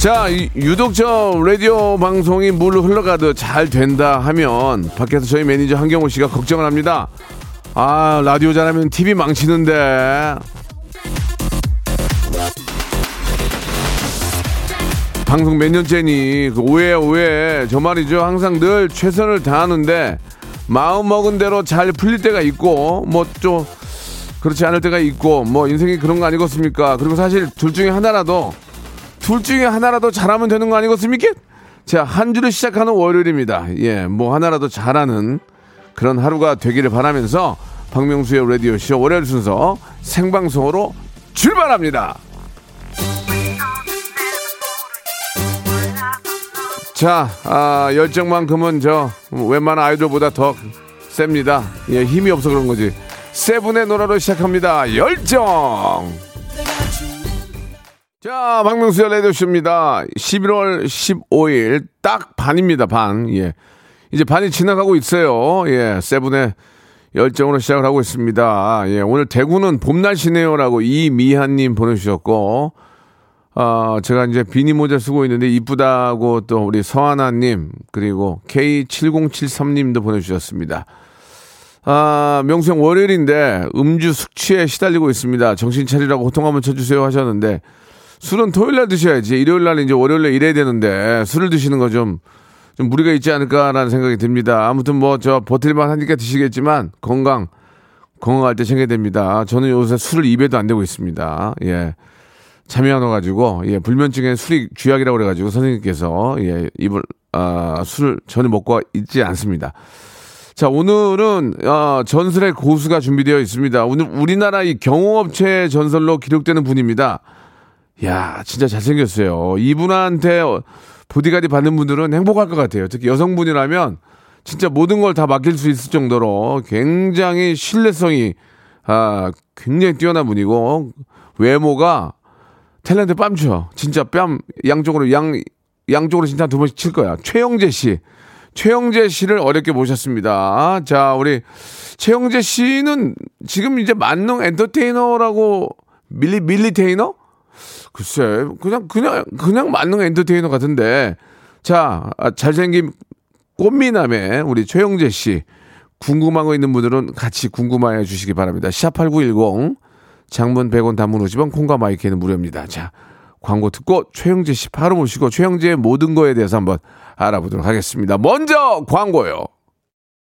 자, 이- 유독 저 라디오 방송이 물 흘러가듯 잘 된다 하면 밖에서 저희 매니저 한경호 씨가 걱정을 합니다. 아, 라디오 잘하면 TV 망치는데. 방송 몇 년째니 그 오해 오해 저 말이죠 항상 늘 최선을 다하는데 마음 먹은 대로 잘 풀릴 때가 있고 뭐 좀 그렇지 않을 때가 있고 뭐 인생이 그런 거 아니겠습니까 그리고 사실 둘 중에 하나라도 둘 중에 하나라도 잘하면 되는 거 아니겠습니까? 자, 한 주를 시작하는 월요일입니다. 예, 뭐 하나라도 잘하는 그런 하루가 되기를 바라면서 박명수의 라디오쇼 월요일 순서 생방송으로 출발합니다. 자, 아, 열정만큼은 저 웬만한 아이돌보다 더 셉니다. 예, 힘이 없어 그런 거지. 세븐의 노래로 시작합니다. 열정! 자, 박명수의 라디오쇼입니다. 11월 15일 딱 반입니다, 반. 예. 이제 반이 지나가고 있어요. 예, 세븐의 열정으로 시작을 하고 있습니다. 예, 오늘 대구는 봄 날씨네요라고 이미한님 보내주셨고, 아, 제가 이제 비니 모자 쓰고 있는데 이쁘다고 또 우리 서하나님, 그리고 K7073님도 보내주셨습니다. 아, 명수형 월요일인데 음주 숙취에 시달리고 있습니다. 정신 차리라고 호통 한번 쳐주세요 하셨는데 술은 토요일 날 드셔야지. 일요일 날 이제 월요일 날 일해야 되는데 술을 드시는 거 좀 좀 무리가 있지 않을까라는 생각이 듭니다. 아무튼 뭐 저 버틸만 하니까 드시겠지만 건강 건강할 때 챙겨야 됩니다. 저는 요새 술을 입에도 안 대고 있습니다. 예. 잠이 안 와가지고 예 불면증에 술이 쥐약이라고 그래가지고 선생님께서 예 입을 아 술을 전혀 먹고 있지 않습니다. 자, 오늘은 어, 전설의 고수가 준비되어 있습니다. 오늘 우리나라 이 경호업체 전설로 기록되는 분입니다. 야, 진짜 잘생겼어요. 이분한테 어, 보디가디 받는 분들은 행복할 것 같아요. 특히 여성분이라면 진짜 모든 걸 다 맡길 수 있을 정도로 굉장히 신뢰성이 아, 굉장히 뛰어난 분이고 외모가 탤런트 뺨쳐. 진짜 뺨 양쪽으로 양 양쪽으로 진짜 두 번씩 칠 거야. 최영재 씨. 최영재 씨를 어렵게 모셨습니다. 자, 우리 최영재 씨는 지금 이제 만능 엔터테이너라고 밀리 밀리테이너? 글쎄, 그냥 그냥 그냥 만능 엔터테이너 같은데. 자, 아, 잘생긴 꽃미남의 우리 최영재 씨 궁금한 거 있는 분들은 같이 궁금해 주시기 바랍니다. 샵8910 장문 100원 단문 50원 콩과 마이크는 무료입니다. 자, 광고 듣고 최영재 씨 바로 모시고 최영재의 모든 거에 대해서 한번 알아보도록 하겠습니다. 먼저 광고요.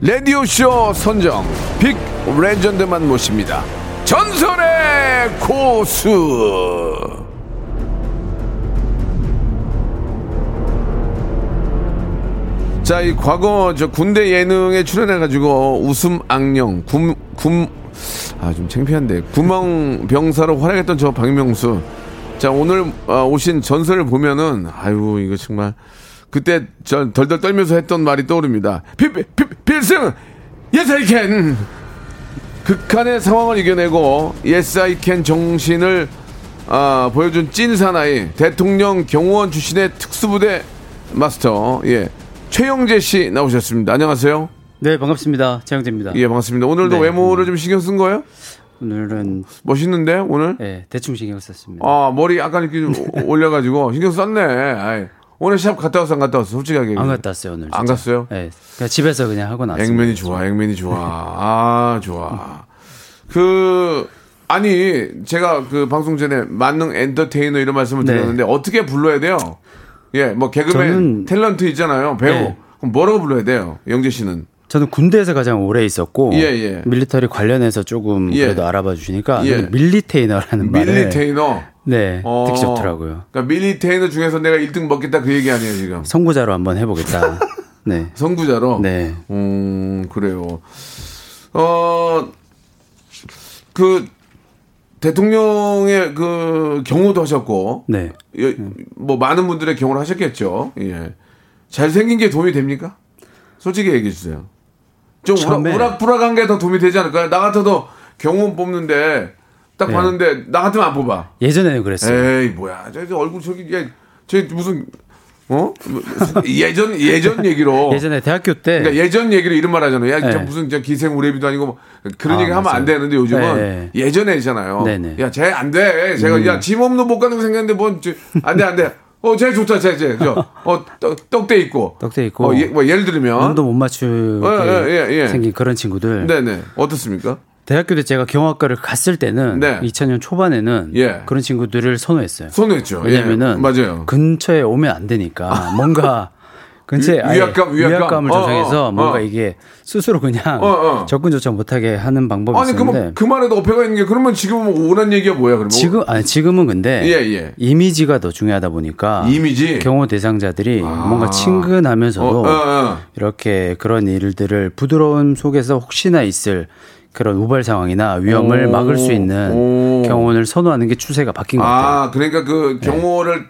라디오쇼 선정 빅 레전드만 모십니다. 전설의 고수. 자, 이 과거 저 군대 예능에 출연해가지고 웃음 악령, 굼, 굼, 아, 좀 창피한데. 구멍 병사로 활약했던 저 박명수. 자, 오늘 어, 오신 전설을 보면은, 아유, 이거 정말. 그때 저 덜덜 떨면서 했던 말이 떠오릅니다. 필, 필, 필, 필승! Yes, I can! 극한의 상황을 이겨내고 Yes, I can 정신을 아, 보여준 찐 사나이 대통령 경호원 출신의 특수부대 마스터 예 최영재 씨 나오셨습니다. 안녕하세요. 네, 반갑습니다. 최영재입니다. 예 반갑습니다. 오늘도 네. 외모를 좀 신경 쓴 거예요? 오늘은 멋있는데 오늘? 네, 대충 신경 썼습니다. 아 머리 약간 이렇게 좀 올려가지고 신경 썼네. 아이, 오늘 샵 갔다 왔어 안 갔다 왔어 솔직하게 안 갔다 왔어요 오늘. 안 진짜. 갔어요? 네. 그냥 집에서 그냥 하고 나왔어요. 액면이 좋아, 액면이 좋아. 아, 좋아. 그, 아니, 제가 그 방송 전에 만능 엔터테이너 이런 말씀을 네. 드렸는데 어떻게 불러야 돼요? 예, 뭐 개그맨 저는- 탤런트 있잖아요. 배우. 네. 그럼 뭐라고 불러야 돼요? 영재 씨는. 저는 군대에서 가장 오래 있었고 예, 예. military 관련해서 조금 예. 그래도 알아봐 주시니까 예. militainer라는 말을 militainer. 네 어, 듣기 좋더라고요. 그러니까 밀리테이너 중에서 내가 1등 먹겠다 그 얘기 아니에요, 지금. 선구자로 한번 해보겠다. 네. 선구자로. 네. 음, 그래요. 어, 그, 대통령의 그 경호도 하셨고, 네. 예, 뭐 많은 분들의 경험을 하셨겠죠. 예. 잘생긴 게 도움이 됩니까? 솔직히 얘기해 주세요. 좀 처음에- 우락, 우락부락한 게 더 도움이 되지 않을까요? 나 같아도 경호원 뽑는데 딱 네. 봤는데 나 같으면 안 뽑아. 예전에는 그랬어요. 에이 뭐야, 저, 저 얼굴 저기 얘, 저 무슨 어 예전 예전 얘기로 예전에 대학교 때 그러니까 예전 얘기로 이런 말 하잖아요. 야, 저 네. 무슨 저 기생 우레비도 아니고 뭐 그런 아, 얘기 하면 안 맞아요. 되는데 요즘은 네. 예전에 있잖아요. 네네. 음. 야, 쟤 안 돼. 제가 야, 짐 없는 못 가는 거 생겼는데 뭔 안 돼, 안 돼. 어, 쟤 좋다, 쟤, 쟤. 저, 어, 떡, 떡대 있고. 떡대 있고. 어, 예, 뭐 예를 들면. 눈도 못 맞추게 어, 예, 예, 예. 생긴 그런 친구들. 네네. 어떻습니까? 대학교 때 제가 경호학과를 갔을 때는 네. 2000년 초반에는 예. 그런 친구들을 선호했어요. 손했죠. 왜냐면은 예, 맞아요. 근처에 오면 안 되니까 뭔가 근처에 위- 위압감, 위압감. 을 어, 조성해서 어, 뭔가 어. 이게 스스로 그냥 어, 어. 접근조차 못하게 하는 방법이 아니, 있었는데 그러면 그 말에도 어폐가 있는 게 그러면 지금은 오란 얘기가 뭐야, 그러면? 지금 아니 지금은 근데 예, 예. 이미지가 더 중요하다 보니까 이미지? 경호 대상자들이 뭔가 어, 친근하면서도 어, 어. 이렇게 그런 일들을 부드러움 속에서 혹시나 있을 그런 우발 상황이나 위험을 오. 막을 수 있는 오. 경호원을 선호하는 게 추세가 바뀐 것 같아요. 아, 그러니까 그 경호를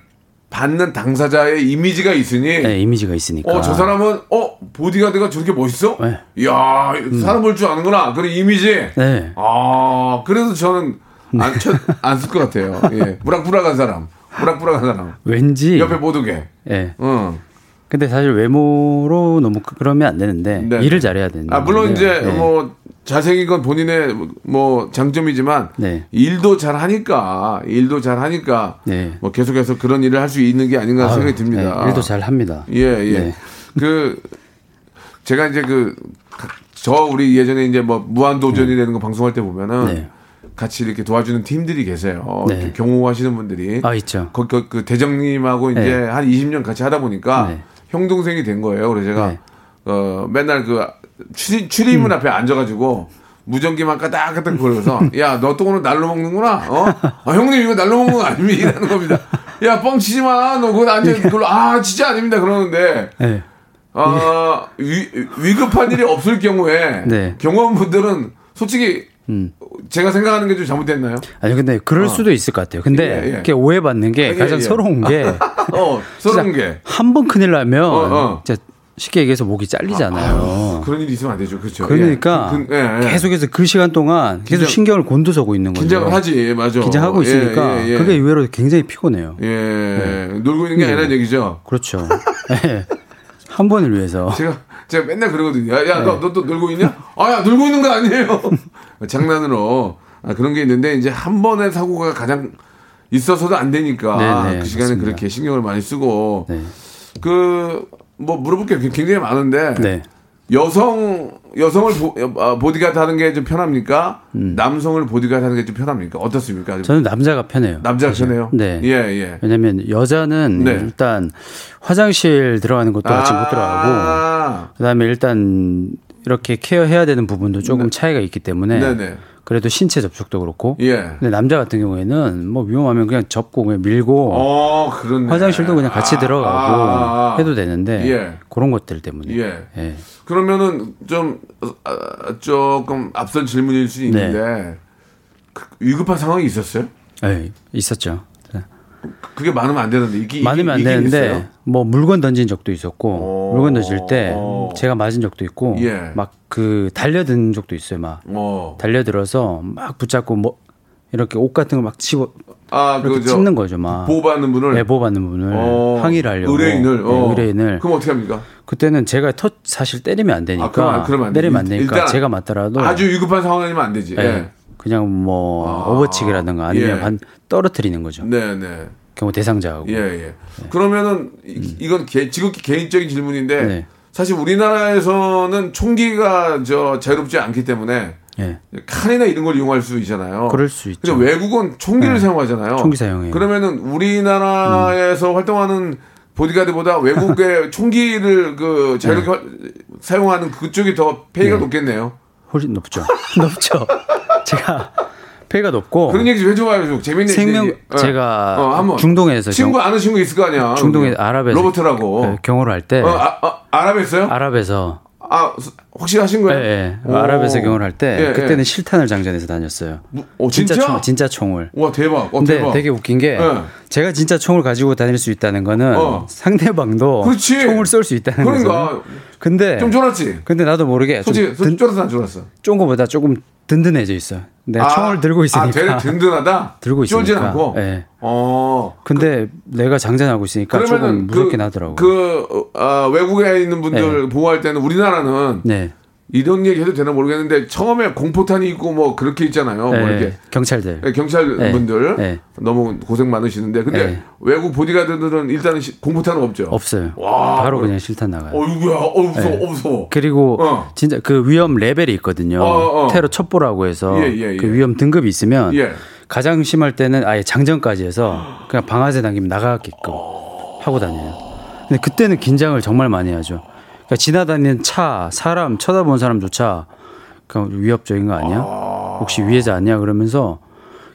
받는 당사자의 이미지가 있으니. 네, 이미지가 있으니까. 어, 저 사람은, 어, 보디가드가 저렇게 멋있어? 네. 이야, 사람 볼 줄 아는구나. 그런 이미지. 네. 아, 그래서 저는 안, 안쓸 것 같아요. 예. 무락부락한 사람. 무락부락한 사람. 왠지 옆에 못 오게. 예. 응. 근데 사실 외모로 너무 그- 그러면 안 되는데 네. 일을 잘해야 되는 아, 물론 이제 네. 뭐 잘생긴 건 본인의 뭐 장점이지만 네. 일도 잘 하니까 일도 잘 하니까 네. 뭐 계속해서 그런 일을 할 수 있는 게 아닌가 아유, 생각이 듭니다. 네, 일도 잘 합니다. 예, 예. 네. 그 제가 이제 그 저 우리 예전에 이제 뭐 무한도전이 되는 거 방송할 때 보면은 네. 같이 이렇게 도와주는 팀들이 계세요. 네. 경호하시는 분들이. 아, 있죠. 그, 그, 그 대장님하고 이제 네. 한 20년 같이 하다 보니까 네. 형 동생이 된 거예요. 그래서 제가 네. 어 맨날 그 출입, 출입문 음. 앞에 앉아가지고 무전기만 까딱까딱 걸어서 야 너 또 오늘 날로 먹는구나. 어? 아, 형님 이거 날로 먹는 거 아닙니다. 이라는 겁니다. 야 뻥치지 마. 너 그거 앉아 그걸로 아 진짜 아닙니다. 그러는데 네. 아 위, 위급한 일이 없을 경우에 네. 경호원분들은 솔직히 음. 제가 생각하는 게 좀 잘못됐나요? 아니 근데 그럴 수도 있을 것 같아요. 근데 예, 예. 이렇게 오해받는 게 예, 가장 예. 서러운 게 어 서러운 게 한 번 큰일 나면 어, 어. 진짜 쉽게 얘기해서 목이 잘리잖아요. 그런 일이 있으면 안 되죠. 그렇죠. 그러니까 예. 그, 예, 예. 계속해서 그 시간 동안 계속 긴장- 신경을 곤두서고 있는 거죠. 긴장을 하지, 맞아. 긴장하고 예, 있으니까 예, 예. 그게 의외로 굉장히 피곤해요. 예, 놀고 있는 게 아니라는 얘기죠. 그렇죠. 예. 한 번을 위해서. 제가 제가 맨날 그러거든요. 야, 야, 네. 너너 또 놀고 있냐? 아, 야, 놀고 있는 거 아니에요. 장난으로 아, 그런 게 있는데 이제 한 번의 사고가 가장 있어서도 안 되니까 네, 네, 그 시간에 맞습니다. 그렇게 신경을 많이 쓰고 네. 그 뭐 물어볼 게 굉장히 많은데 네. 여성 여성을 보, 어, 보디가드 하는 게 좀 편합니까? 음. 남성을 보디가드 하는 게 좀 편합니까? 어떻습니까? 저는 남자가 편해요. 남자가 편해요. 네. 예, 예. 왜냐면 여자는 네. 일단 화장실 들어가는 것도 같이 못 들어가고 아, 그다음에 일단 이렇게 케어해야 되는 부분도 조금 차이가 있기 때문에 네네. 그래도 신체 접촉도 그렇고 예. 근데 남자 같은 경우에는 뭐 위험하면 그냥 접고 그냥 밀고 어. 화장실도 그냥 같이 아, 들어가고 아, 아. 해도 되는데 예. 그런 것들 때문에 예. 예. 그러면은 좀 어, 조금 앞선 질문일 수 있는데 그 위급한 상황이 있었어요? 예, 있었죠. 그게 많으면 안 되는데 이게 많으면 안 되는데 있어요? 뭐 물건 던진 적도 있었고 오. 물건 던질 때 제가 맞은 적도 있고 예. 막그 달려든 적도 있어요. 막 어. 달려들어서 막 붙잡고 뭐 이렇게 옷 같은 거 막 치고 아, 이렇게 그죠. 찢는 거죠. 막 보호받는 분을 내보받는 분을 어, 항의를 하려고 의뢰인을 네, 어. 의뢰인을 그럼 어떻게 합니까? 그때는 제가 터 사실 때리면 안 되니까 아, 그럼 안-. 때리면 안 되니까 제가 맞더라도 아주 위급한 상황이면 안 되지. 예, 예. 그냥 뭐 아, 오버치기라든가 아니면 예. 반 떨어뜨리는 거죠. 네, 네. 경호 대상자하고. 예, 예. 그러면은 이- 이건 개, 지극히 개인적인 질문인데 네. 사실 우리나라에서는 총기가 저 자유롭지 않기 때문에 예. 칼이나 이런 걸 이용할 수 있잖아요. 그럴 수 있죠. 근데 외국은 총기를 네. 사용하잖아요. 총기 사용해요. 음. 그러면은 우리나라에서 활동하는 보디가드보다 외국의 총기를 그 자유롭게 활- 사용하는 그쪽이 더 페이가 네. 높겠네요. 훨씬 높죠. 높죠. 제가 폐가 높고 그런 얘기 좀 해줘봐요. 좀 재밌는 생명 얘기. 어. 제가 어, 한번. 중동에서 친구 경- 아는 친구 있을 거 아니야. 그게. 아랍에서 로버트라고. 네, 경호를 할때 어, 아, 아, 아랍에서요? 아랍에서 아, 스- 확실하신 예, 거예요? 예. 오. 아랍에서 경호를 할때 예, 그때는 예. 실탄을 장전해서 다녔어요. 어, 진짜? 총, 진짜 총을. 와 대박. 어, 근데 대박. 되게 웃긴 게 예. 제가 진짜 총을 가지고 다닐 수 있다는 거는 어. 상대방도 그렇지. 총을 쏠 수 있다는 그러니까 거죠. 근데 좀 쫄았지. 근데 나도 모르게 좀 솔직히 솔직히 든, 쫄았어 안 쫄았어. 쫀 거보다 조금 든든해져 있어. 내가 아, 총을 들고 있으니까. 아, 되게 든든하다. 들고 있으니까. 않고. 예. 어. 근데 내가 장전하고 있으니까 조금 무섭긴 그, 하더라고. 그 어, 외국에 있는 분들 보호할 때는 우리나라는 네. 이런 얘기 해도 되나 모르겠는데 처음에 공포탄이 있고 뭐 그렇게 있잖아요. 뭐 네, 이렇게 경찰들. 네, 경찰 네. 분들 네. 너무 고생 많으시는데 근데 네. 외국 보디가드들은 일단은 시- 공포탄은 없죠. 없어요. 와, 바로 뭐- 그냥 실탄 나가요. 어이구야, 어 무서워, 네. 어 무서워. 그리고 어. 진짜 그 위험 레벨이 있거든요. 어, 어. 테러 첩보라고 해서 예, 예, 예. 그 위험 등급이 있으면 예. 가장 심할 때는 아예 장전까지 해서 그냥 방아쇠 당기면 나가게끔 하고 다녀요. 근데 그때는 긴장을 정말 많이 하죠. 그러니까 지나다니는 차, 사람 쳐다보는 사람조차 그냥 위협적인 거 아니야? 혹시 위해자 아니야? 그러면서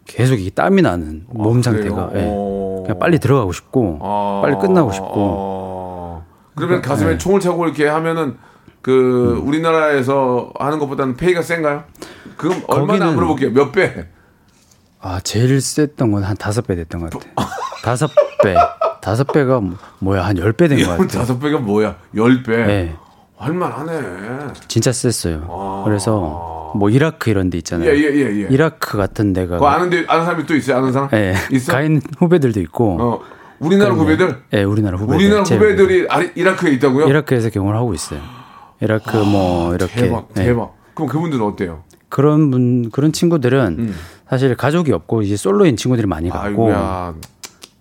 계속 이게 땀이 나는 몸 상태가. 그래요? 예. 어. 그냥 빨리 들어가고 싶고 아, 빨리 끝나고 싶고 어. 그러면 그러니까, 가슴에 네. 총을 차고 이렇게 하면은 그 우리나라에서 하는 것보다는 페이가 센가요? 그럼 얼마나 물어볼게요. 몇 배? 아 제일 셌던 건 한 다섯 배 됐던 것 같아. 다섯 배, 다섯 배가 뭐- 뭐야 한 열 배 된 것 같아. 다섯 배가 뭐야? 열 배. 네, 할만하네. 진짜 셌어요. 그래서 뭐 이라크 이런 데 있잖아요. 예, 예, 예, 예. 이라크 같은 데가 그거 아는 데 아는 사람이 또 있어요? 아는 사람? 예, 있어? 가인 후배들도 있고. 어. 우리나라 후배들? 예, 우리나라 후배들. 우리나라 제 후배들이 아, 이라크에 있다고요? 이라크에서 경호를 하고 있어요. 이라크 뭐 이렇게 대박, 예. 대박. 그럼 그분들은 어때요? 그런 분 그런 친구들은 사실 가족이 없고 이제 솔로인 친구들이 많이 갔고 음. 아이고야.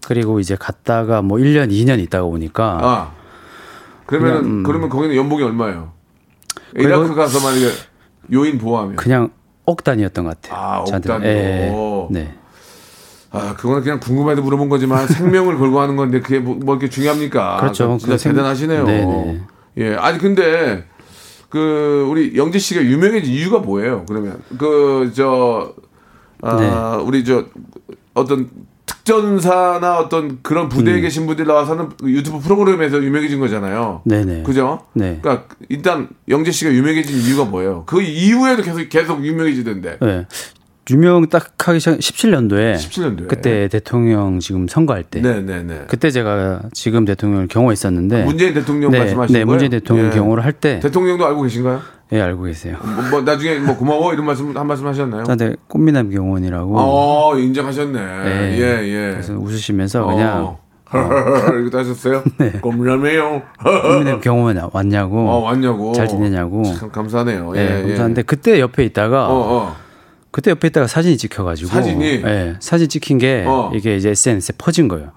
그리고 이제 갔다가 뭐 1년, 2년 있다가 오니까 아. 그러면은 그냥, 음. 그러면 거기는 연봉이 얼마예요? 이라크 가서 만약에 요인 보호하면 그냥 억 단위였던 것 같아요. 아, 억 저한테는. 단위로. 예, 네. 아, 그거는 그냥 궁금해서 물어본 거지만 생명을 걸고 하는 건데 그게 뭐, 뭐 이렇게 중요합니까? 그렇죠. 진짜 그 생- 대단하시네요. 네네. 예. 아니 근데 그 우리 영재 씨가 유명해진 이유가 뭐예요? 그러면 그 저 아, 네. 우리 저 어떤 특전사나 어떤 그런 부대에 음. 계신 분들 나와서는 유튜브 프로그램에서 유명해진 거잖아요. 네네. 그죠? 네. 그러니까 일단 영재 씨가 유명해진 이유가 뭐예요? 그 이후에도 계속 계속 유명해지던데. 네. 유명 딱 하기 전 17년도에 17년도에. 그때 대통령 지금 선거할 때 네, 네, 네. 그때 제가 지금 대통령을 경호했었는데 문재인 대통령 네, 말씀하시는 네, 거예요? 문재인 대통령 예. 경호를 할 때 대통령도 알고 계신가요? 예, 알고 계세요. 뭐, 뭐 나중에 뭐 고마워 이런 말씀 한 말씀 하셨나요? 저한테 꽃미남 경호원이라고 어, 인정하셨네. 네. 예, 예. 그래서 웃으시면서 그냥 어. 이것도 하셨어요? 네. 고민하네요. 꽃미남 경호원 왔냐고 어, 왔냐고. 잘 지내냐고 참 감사하네요. 예, 예, 감사한데 그때 옆에 있다가 어, 어. 그때 옆에 있다가 사진이 찍혀가지고 사진이? 예, 사진 찍힌 게 어. 이게 이제 SNS에 퍼진 거예요.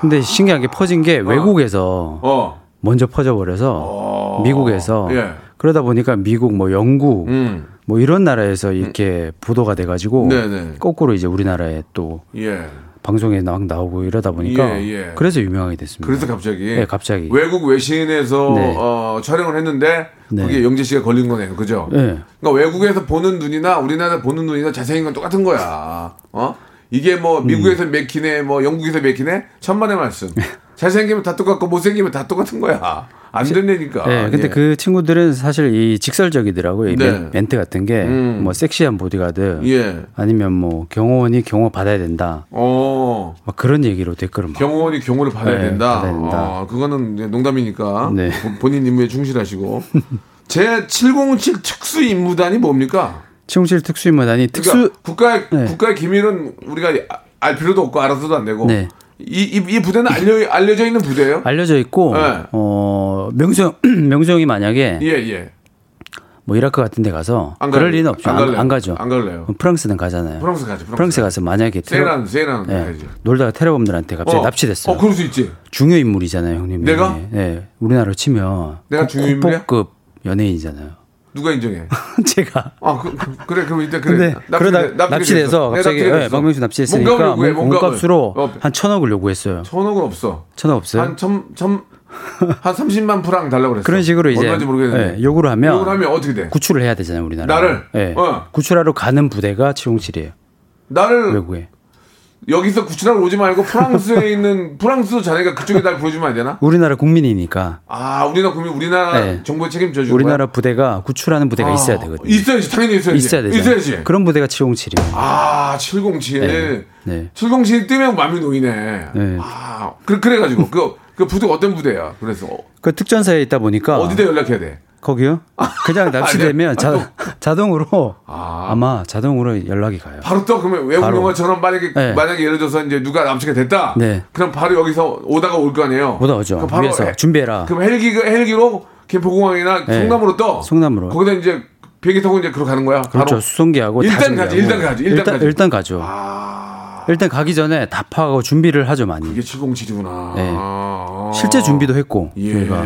근데 신기한 게 퍼진 게 외국에서 어. 먼저 퍼져버려서 미국에서 예. 그러다 보니까 미국 뭐 영국 음. 뭐 이런 나라에서 이렇게 보도가 돼가지고 네네. 거꾸로 이제 우리나라에 또 예. 방송에 막 나오고 이러다 보니까 예, 예. 그래서 유명하게 됐습니다. 그래서 갑자기 네, 갑자기. 외국 외신에서 네. 어, 촬영을 했는데 네. 그게 영재 씨가 걸린 거네요. 그죠? 네. 그러니까 외국에서 보는 눈이나 우리나라 보는 눈이나 잘생긴 건 똑같은 거야. 어? 이게 뭐 미국에서 음. 맥히네, 뭐 영국에서 맥히네, 천만의 말씀. 잘생기면 다 똑같고 못생기면 다 똑같은 거야. 안 된다니까. 네, 근데 예. 그 친구들은 사실 이 직설적이더라고요. 이 네. 멘- 멘트 같은 게 음. 뭐 섹시한 보디가드 예. 아니면 뭐 경호원이 경호 받아야 된다. 어. 막 그런 얘기로 댓글을 막. 경호원이 경호를 받아야 네, 된다. 받아야 된다. 어, 그거는 농담이니까 네. 보- 본인 임무에 충실하시고. 제 707 특수 임무단이 뭡니까? 칠칠 특수 임무단이 특수 그러니까 국가의 네. 국가의 기밀은 우리가 아- 알 필요도 없고 알아서도 안 되고. 네. 이, 이, 이 부대는 알려 알려져 있는 부대예요? 알려져 있고 네. 어 명성 명성이 만약에 예, 예. 뭐 이라크 같은 데 가서 안 그럴? 리는 없죠. 안 안? 안 가죠. 안 갈래요. 프랑스는 가잖아요. 프랑스 가지, 프랑스 프랑스 가서 만약에 테러, 세란 세란 예, 가야지. 놀다가 테러범들한테 갑자기 납치됐어요. 어, 그럴 수 있지. 중요 인물이잖아요, 형님. 내가? 네, 우리나라로 치면 내가 국- 중요? 국보급 연예인이잖아요. 누가 인정해? 제가 아, 그, 그, 래 그럼 일단 그래. 그러다 납치돼 납치돼서. 네, 갑자기 납치돼 예. 박명수 납치했으니까 몸값을. 몸값으로 어, 한 천억을 요구했어요. 천억은 없어. 천억 없어요? 한 천, 천, 한 30만 프랑 달라고 그랬어. 그런 식으로 이제 얼마인지 모르겠는데. 예, 요구를 하면 요구를 하면 어떻게 돼? 구출을 해야 되잖아요, 우리나라. 나를? 예. 어. 구출하러 가는 부대가 707이에요. 나를 외국에. 여기서 구출하러 오지 말고 프랑스에 있는 프랑스 자네가 그쪽에 날 보여주면 안 되나? 우리나라 국민이니까 아, 우리나라 국민, 우리나라 네. 정부에 책임져 주는 우리나라 부대가 구출하는 부대가 거야? 있어야 아, 되거든요. 있어야지, 당연히 있어야지. 있어야 되죠. 있어야지. 그런 부대가 707이에요. 아, 707. 네. 네. 707 뜨면 맘이 놓이네. 네. 아, 그, 그래가지고, 그, 그 부대가 어떤 부대야? 그래서, 어, 그 특전사에 있다 보니까 어디다 연락해야 돼? 거기요? 그냥 납치되면 아니, 자, 자동으로 아. 아. 마 자동으로 연락이 가요. 바로 떠 그러면 외국 바로. 영화처럼 만약에 네. 만약에 예를 들어서 이제 누가 납치가 됐다. 네. 그럼 바로 여기서 오다가 올 거 아니에요. 오다 오죠. 바로 위에서 해- 준비해라. 그럼 헬기 헬기로 김포공항이나 네. 성남으로 떠. 성남으로. 거기다 이제 비행기 타고 이제 그러 가는 거야. 그렇죠. 바로. 수송기하고 다 일단 가지, 준비하고. 일단 가지, 일단 일단, 가지. 일단 가죠. 아, 일단 가기 전에 다 파하고 준비를 하죠 많이. 이게 707이구나. 네. 아. 실제 준비도 했고 예. 저희가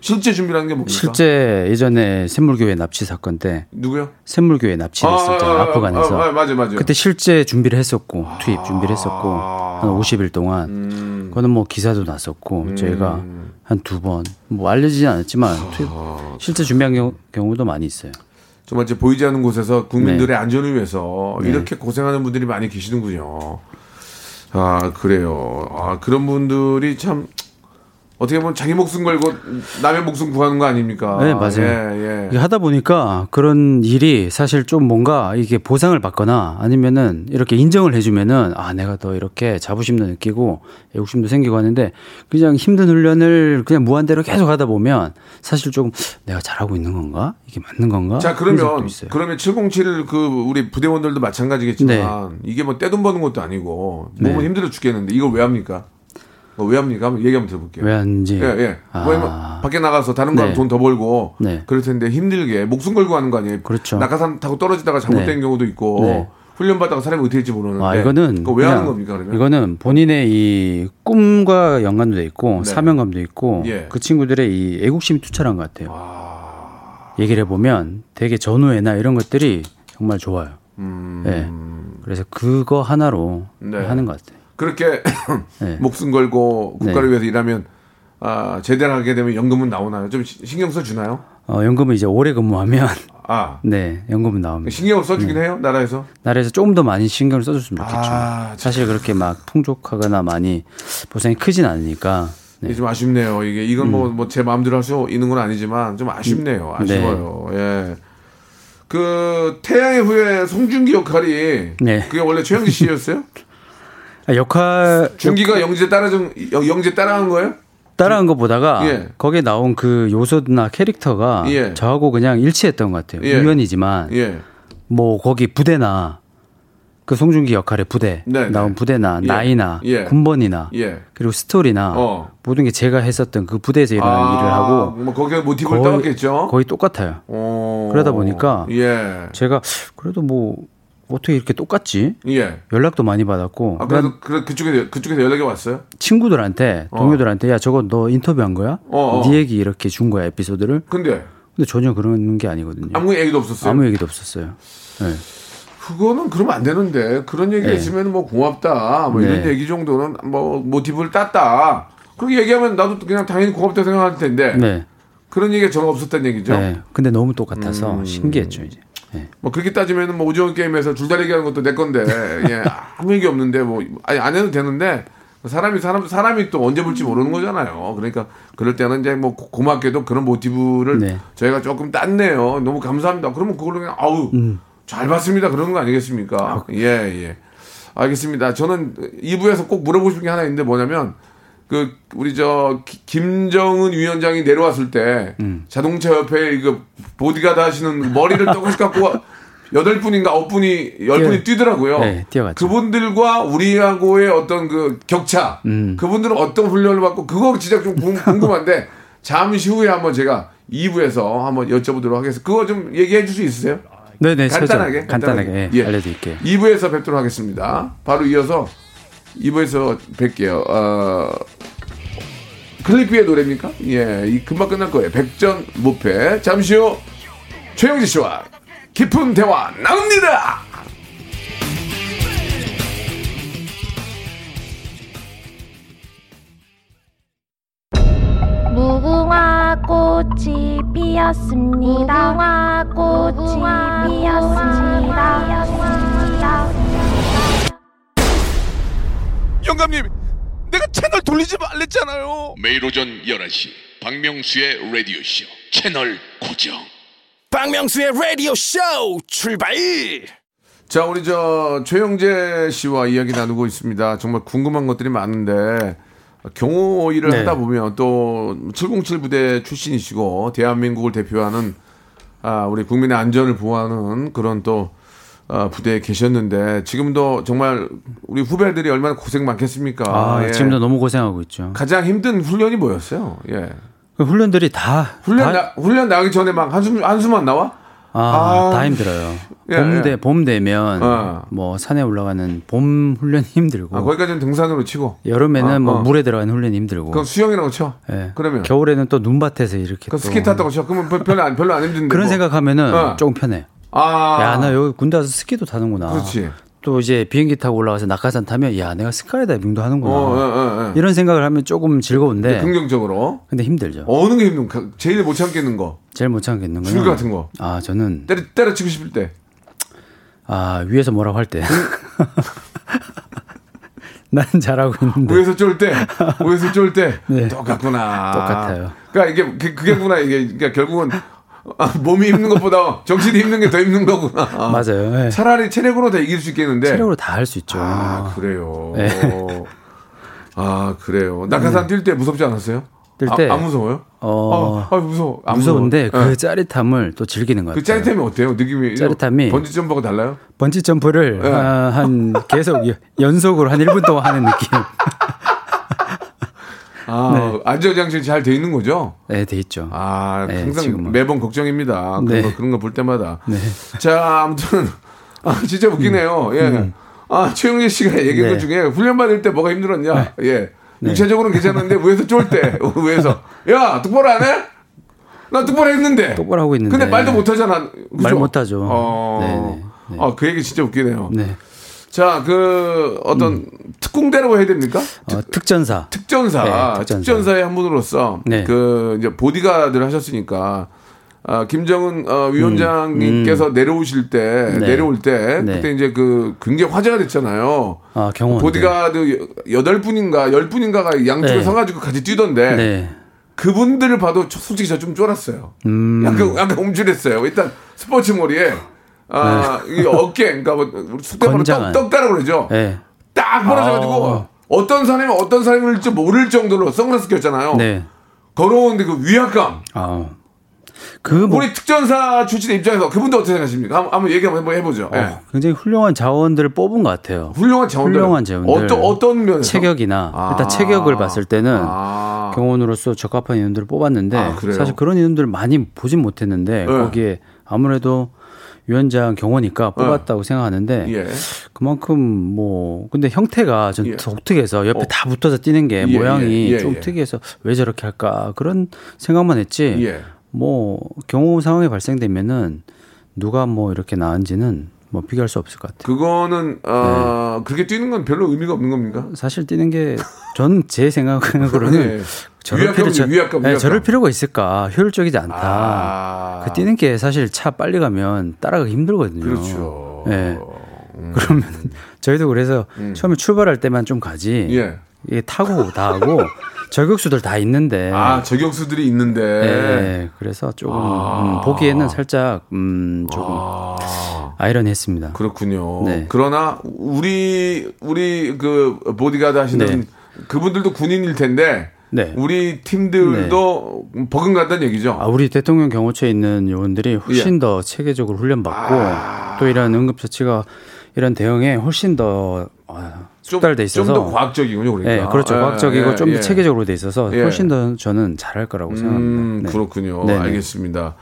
실제 준비라는 게 뭡니까? 실제 예전에 샘물교회 납치 사건 때 누구요? 샘물교회 납치됐었잖아요 아, 아프간에서 아, 아, 맞아, 맞아. 그때 실제 준비를 했었고 투입 준비를 했었고 아. 한 50일 동안 음. 그거는 뭐 기사도 났었고 저희가 한 두 번 뭐 알려지진 않았지만 투입 아. 실제 준비한 경우, 경우도 많이 있어요. 정말 이제 보이지 않는 곳에서 국민들의 네. 안전을 위해서 이렇게 고생하는 분들이 많이 계시는군요. 아 그래요. 아 그런 분들이 참 어떻게 보면 자기 목숨 걸고 남의 목숨 구하는 거 아닙니까? 네, 맞아요. 예, 예. 하다 보니까 그런 일이 사실 좀 뭔가 이게 보상을 받거나 아니면은 이렇게 인정을 해주면은 아 내가 더 이렇게 자부심도 느끼고 애국심도 생기고 하는데 그냥 힘든 훈련을 그냥 무한대로 계속 하다 보면 사실 조금 내가 잘하고 있는 건가 이게 맞는 건가 자 그러면. 그러면 707그 우리 부대원들도 마찬가지겠지만 네. 이게 뭐 떼돈 버는 것도 아니고 몸은 네. 힘들어 죽겠는데 이걸 왜 합니까? 뭐왜 합니까? 한번 얘기 한번 들어볼게요. 왜 하는지 예, 예. 아. 뭐 밖에 나가서 다른 거랑 네. 돈더 벌고 네. 그럴 텐데 힘들게 목숨 걸고 하는 거 아니에요? 그렇죠. 낙하산 타고 떨어지다가 잘못된 네. 경우도 있고 네. 훈련 받다가 사람이 어떻게 될지 모르는데 아 이거는 그거 왜 하는 겁니까 그러면? 이거는 본인의 이 꿈과 연관도 돼 있고 네. 사명감도 있고 예. 그 친구들의 이 애국심이 투철한 것 같아요. 얘기를 해보면 되게 전후회나 이런 것들이 정말 좋아요. 음, 예. 그래서 그거 하나로 네. 하는 것 같아요. 그렇게 네. 목숨 걸고 국가를 네. 위해서 일하면 아, 제대로 하게 되면 연금은 나오나요? 좀 시- 신경 써 주나요? 어, 연금은 이제 오래 근무하면 아 네 연금은 나옵니다. 신경을 써주긴 해요 나라에서. 나라에서 조금 더 많이 신경을 써줬으면 좋겠죠. 아, 참. 사실 그렇게 막 풍족하거나 많이 보상이 크진 않으니까. 네. 이게 좀 아쉽네요. 이게 이건 뭐뭐제 마음대로 할 수 있는 건 아니지만 좀 아쉽네요. 음. 네. 아쉬워요. 예. 그 태양의 후예 송중기 역할이 네. 그게 원래 최영지 씨였어요? 아, 역할 중기가 영재 따라준 영- 영재 따라한 거예요? 따라한 거 보다가 예. 거기에 나온 그 요소나 캐릭터가 예. 저하고 그냥 일치했던 것 같아요. 예. 우연이지만 예. 뭐 거기 부대나 그 송중기 역할의 부대 네, 네. 나온 부대나 예. 나이나 예. 군번이나 예. 그리고 스토리나 어. 모든 게 제가 했었던 그 부대에서 일어난 아, 일을 하고 뭐 거기에 모티브를 거의, 따왔겠죠. 거의 똑같아요. 어. 그러다 보니까 예. 제가 그래도 뭐 어떻게 이렇게 똑같지? 예. 연락도 많이 받았고 아, 그다음 그래도 그 그쪽에 그쪽에서 연락이 왔어요? 친구들한테 동료들한테 야 저거 너 인터뷰한 거야? 어, 어. 네 얘기 이렇게 준 거야 에피소드를? 근데 근데 전혀 그런 게 아니거든요. 아무 얘기도 없었어요. 아무 얘기도 없었어요. 네. 그거는 그러면 안 되는데 그런 얘기 네. 있으면 뭐 고맙다 뭐 이런 네. 얘기 정도는 뭐 모티브를 땄다 그렇게 얘기하면 나도 그냥 당연히 고맙다 생각할 텐데 네. 그런 얘기가 전혀 없었다는 얘기죠. 네. 근데 너무 똑같아서 음. 신기했죠 이제. 네. 뭐 그렇게 따지면 뭐 오징어 게임에서 줄다리기 하는 것도 내 건데 예, 아무 얘기 없는데 뭐 아니 안 해도 되는데 사람이 사람 사람이 또 언제 볼지 모르는 거잖아요. 그러니까 그럴 때는 이제 뭐 고- 고맙게도 그런 모티브를 네. 저희가 조금 땄네요. 너무 감사합니다. 그러면 그걸로 그냥 아우 음. 잘 봤습니다. 그러는 거 아니겠습니까? 예 예. 알겠습니다. 저는 2부에서 꼭 물어보고 싶은 게 하나 있는데 뭐냐면 그 우리 저 기- 김정은 위원장이 내려왔을 때 음. 자동차 옆에 이거 보디가드 하시는 머리를 똑같이 갖고 여덟 분인가 아홉 분이 열 분이 뛰더라고요. 네, 뛰어갔죠. 그분들과 우리하고의 어떤 그 격차, 음. 그분들은 어떤 훈련을 받고 그거 진짜 좀 궁- 궁금한데 잠시 후에 한번 제가 2부에서 한번 여쭤보도록 하겠습니다. 그거 좀 얘기해 줄 수 있으세요? 네네 간단하게, 간단하게 간단하게 예. 알려드릴게요. 2부에서 뵙도록 하겠습니다. 바로 이어서 2부에서 뵐게요. 어, 클리피의 노래입니까? 예, 이 금방 끝날 거예요. 백전 무패. 잠시 후 최영지 씨와 깊은 대화 나눕니다. 무궁화 꽃이 피었습니다. 무궁화 꽃이 피었습니다. 영감님, 내가 채널 돌리지 말랬잖아요. 매일 오전 11시 박명수의 라디오 쇼 채널 고정 박명수의 라디오 쇼 출발 자, 우리 저 최영재 씨와 이야기 나누고 있습니다. 정말 궁금한 것들이 많은데 경호 일을 네. 하다 보면 또 707 부대 출신이시고 대한민국을 대표하는 아, 우리 국민의 안전을 보호하는 그런 또 아, 부대에 계셨는데 지금도 정말 우리 후배들이 얼마나 고생 많겠습니까? 아 예. 지금도 너무 고생하고 있죠. 가장 힘든 훈련이 뭐였어요? 예. 그 훈련들이 다 훈련 다, 나, 훈련 나기 전에 막 한숨 한숨만 나와? 아, 아. 다 힘들어요. 예, 봄, 돼, 예. 봄 되면 어. 뭐 산에 올라가는 봄 훈련 힘들고 아, 거기까지는 등산으로 치고. 여름에는 어, 뭐 어. 물에 들어가는 훈련 힘들고 그럼 수영이라고 쳐. 예. 그러면 겨울에는 또 눈밭에서 이렇게 그또 스키 탔다고 쳐. 그러면 별- 별로 안 별로 안 힘든데. 그런 뭐. 생각하면은 어. 조금 편해. 아. 야, 나 여기 군대 와서 스키도 타는구나. 그렇지. 또 이제 비행기 타고 올라가서 낙하산 타면 야, 내가 스카이다이빙도 하는구나. 어, 어, 어, 어. 이런 생각을 하면 조금 즐거운데 긍정적으로 근데 힘들죠. 어느 게 힘든? 가- 제일 못 참겠는 거. 제일 못 참겠는 거는 줄 같은 거. 아, 저는 때려 때려치고 싶을 때. 아, 위에서 뭐라고 할 때. 난 잘하고 있는데. 위에서 쫄 때, 위에서 쫄 때 네. 똑같구나. 똑같아요. 그러니까 이게 그- 그게구나 이게 그러니까 결국은 아, 몸이 힘든 것보다 정신이 힘든 게 더 힘든 거구나. 맞아요. 네. 차라리 체력으로 다 이길 수 있겠는데. 체력으로 다 할 수 있죠. 아 그래요. 네. 아 그래요. 낙하산 뛸때 무섭지 않았어요? 뛸 아, 때? 안 무서워요? 어, 아, 아, 무서워. 안 무서운데 무서워. 그 예. 짜릿함을 또 즐기는 것 그. 짜릿함이 어때요? 느낌이 짜릿함이- 번지 점프하고 달라요? 번지 점프를 예. 아, 한 계속 여- 연속으로 한 1분 동안 하는 느낌. 아 안전 장치 잘 돼 있는 거죠? 네, 돼 있죠. 아 네, 항상 지금은. 매번 걱정입니다. 그런 네. 거 그런 거 볼 때마다. 네. 자 아무튼 아 진짜 웃기네요. 예. 아 최영재 씨가 얘기한 네. 것 중에 훈련 받을 때 뭐가 힘들었냐? 예. 육체적으로는 괜찮은데 위에서 쫄 때 위에서 야 똑바로 안 해? 나 똑바로 했는데. 똑바로 하고 있는데. 근데 말도 못 하잖아. 말 못 하죠. 어. 네, 네, 아, 그 얘기 진짜 웃기네요. 네. 자, 그 어떤 특공대라고 해야 됩니까? 어, 특전사. 특전사, 네, 특전사. 특전사의 한 분으로서 네. 그 이제 보디가드를 하셨으니까 아, 김정은 어, 위원장님께서 내려오실 때 음, 네. 내려올 때 네. 그때 이제 그 굉장히 화제가 됐잖아요. 아, 경호원. 보디가드 여덟 분인가 열 분인가가 양쪽에 네. 서가지고 같이 뛰던데 네. 그분들을 봐도 저- 솔직히 저 좀 쫄았어요. 음. 약간 약간 움찔했어요. 일단 스포츠 머리에 아, 이 어깨, 그러니까 뭐 우리 떡, 네. 건장한. 떡다라고 그러죠. 네. 딱 벌어져가지고 아. 어떤 사람이 어떤 사람일지 모를 정도로 선글라스 꼈잖아요. 네. 걸어오는데 그 위압감. 아. 그 뭐, 우리 특전사 출신 입장에서 그분도 어떻게 생각하십니까? 한번, 한번 얘기 한번 해보죠. 예. 어, 굉장히 훌륭한 자원들을 뽑은 것 같아요. 훌륭한 자원들. 훌륭한 자원들. 어떤 어떤 면에서? 체격이나 아. 일단 체격을 봤을 때는 아. 경호원으로서 적합한 인원들을 뽑았는데 아? 사실 그런 인원들을 많이 보진 못했는데 네. 거기에 아무래도 위원장 경호니까 뽑았다고 생각하는데 예. 그만큼 뭐 근데 형태가 좀 예. 독특해서 옆에 어. 다 붙어서 뛰는 게 예, 모양이 예, 예, 좀 예. 특이해서 왜 저렇게 할까 그런 생각만 했지 예. 뭐 경호 상황이 발생되면은 누가 뭐 이렇게 나은지는 뭐 비교할 수 없을 것 같아요. 그거는 어, 네. 그렇게 뛰는 건 별로 의미가 없는 겁니까? 사실 뛰는 게 전 제 생각으로는 네. 저럴 필요, 저- 네. 저럴 필요가 있을까 효율적이지 않다. 아. 그 뛰는 게 사실 차 빨리 가면 따라가기 힘들거든요. 그렇죠. 네. 그러면 저희도 그래서 처음에 출발할 때만 좀 가지. 음. 예. 이게 타고 다 하고 저격수들 다 있는데. 아 저격수들이 있는데. 네. 그래서 조금 음, 보기에는 살짝 음, 조금 아. 아이러니했습니다. 그렇군요. 네. 그러나 우리 우리 그 보디가드 하시는 네. 그분들도 군인일 텐데 네. 우리 팀들도 버금간다는 얘기죠. 아, 우리 대통령 경호처에 있는 요원들이 훨씬 예. 더 체계적으로 훈련받고 아. 또 이런 응급처치가 이런 대응에 훨씬 더 아, 숙달돼 있어서 좀 더 과학적이군요, 그러니까. 네, 그렇죠. 예, 과학적이고 예, 좀더 예. 체계적으로 돼 있어서 예. 훨씬 더 저는 잘할 거라고 음, 생각합니다. 네. 그렇군요. 네네. 알겠습니다.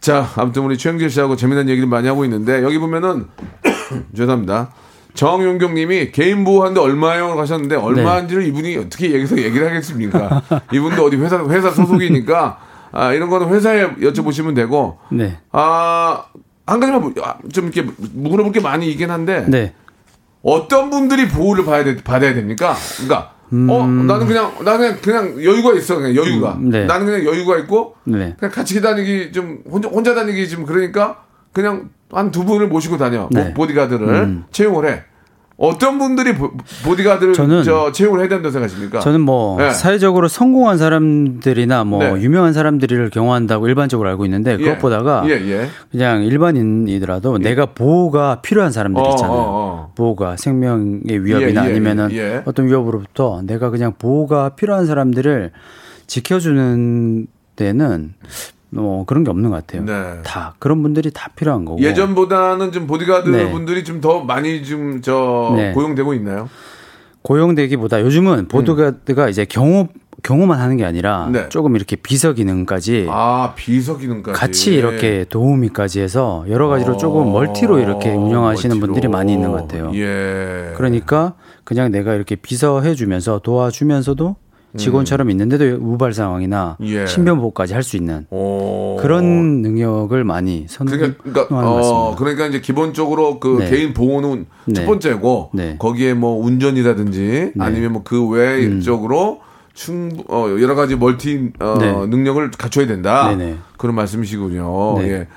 자, 아무튼 우리 최영재 씨하고 재미난 얘기를 많이 하고 있는데 여기 보면은 죄송합니다. 정용경 님이 개인 보호하는데 얼마요? 하셨는데 얼마인지를 이분이 어떻게 여기서 얘기를 하겠습니까? 이분도 어디 회사 회사 소속이니까 아, 이런 거는 회사에 여쭤보시면 되고 네. 아, 한 가지만 뭐- 아, 좀 이렇게 물어볼 게 많이 있긴 한데 네. 어떤 분들이 보호를 받아야, 돼- 받아야 됩니까? 그러니까 어 나는 그냥 나는 그냥 여유가 있어 그냥 여유가 음, 네. 나는 그냥 여유가 있고 네. 그냥 같이 다니기 좀 혼자 혼자 다니기 좀 그러니까 그냥 한 두 분을 모시고 다녀 네. 보- 보디가드를 채용을 해 어떤 분들이 보, 보디가드를 저는- 저 채용을 해야 된다고 생각하십니까? 저는 뭐 네. 사회적으로 성공한 사람들이나 뭐 네. 유명한 사람들을 경호한다고 일반적으로 알고 있는데 예. 그것보다가 예, 예. 그냥 일반인이더라도 내가 보호가 필요한 사람들 어, 있잖아요. 어, 어. 보호가 생명의 위협이나 예, 예, 아니면은 예, 예. 어떤 위협으로부터 내가 그냥 보호가 필요한 사람들을 지켜주는 데는 뭐 그런 게 없는 것 같아요. 네. 다 그런 분들이 다 필요한 거고. 예전보다는 좀 보디가드 네. 분들이 좀 더 많이 좀저 네. 고용되고 있나요? 고용되기보다 요즘은 보드가드가 이제 경호 경호만 하는 게 아니라 음. 네. 조금 이렇게 비서 기능까지 아 비서 기능까지 같이 이렇게 도우미까지 해서 여러 가지로 조금 멀티로 이렇게 운영하시는 어, 멀티로. 분들이 많이 있는 것 같아요. 예. 그러니까 그냥 내가 이렇게 비서 해주면서 도와주면서도 직원처럼 있는데도 우발 상황이나 음. 예. 신변보호까지 할 수 있는 오. 그런 능력을 많이 선호하는 그러니까, 그러니까, 것 어, 같습니다. 그러니까 이제 기본적으로 그 네. 개인 보호는 첫 네. 번째고 네. 거기에 뭐 운전이라든지 네. 아니면 뭐 그 외적으로 충 어, 여러 가지 멀티 어, 네. 능력을 갖춰야 된다. 네네. 그런 말씀이시군요. 네. 예.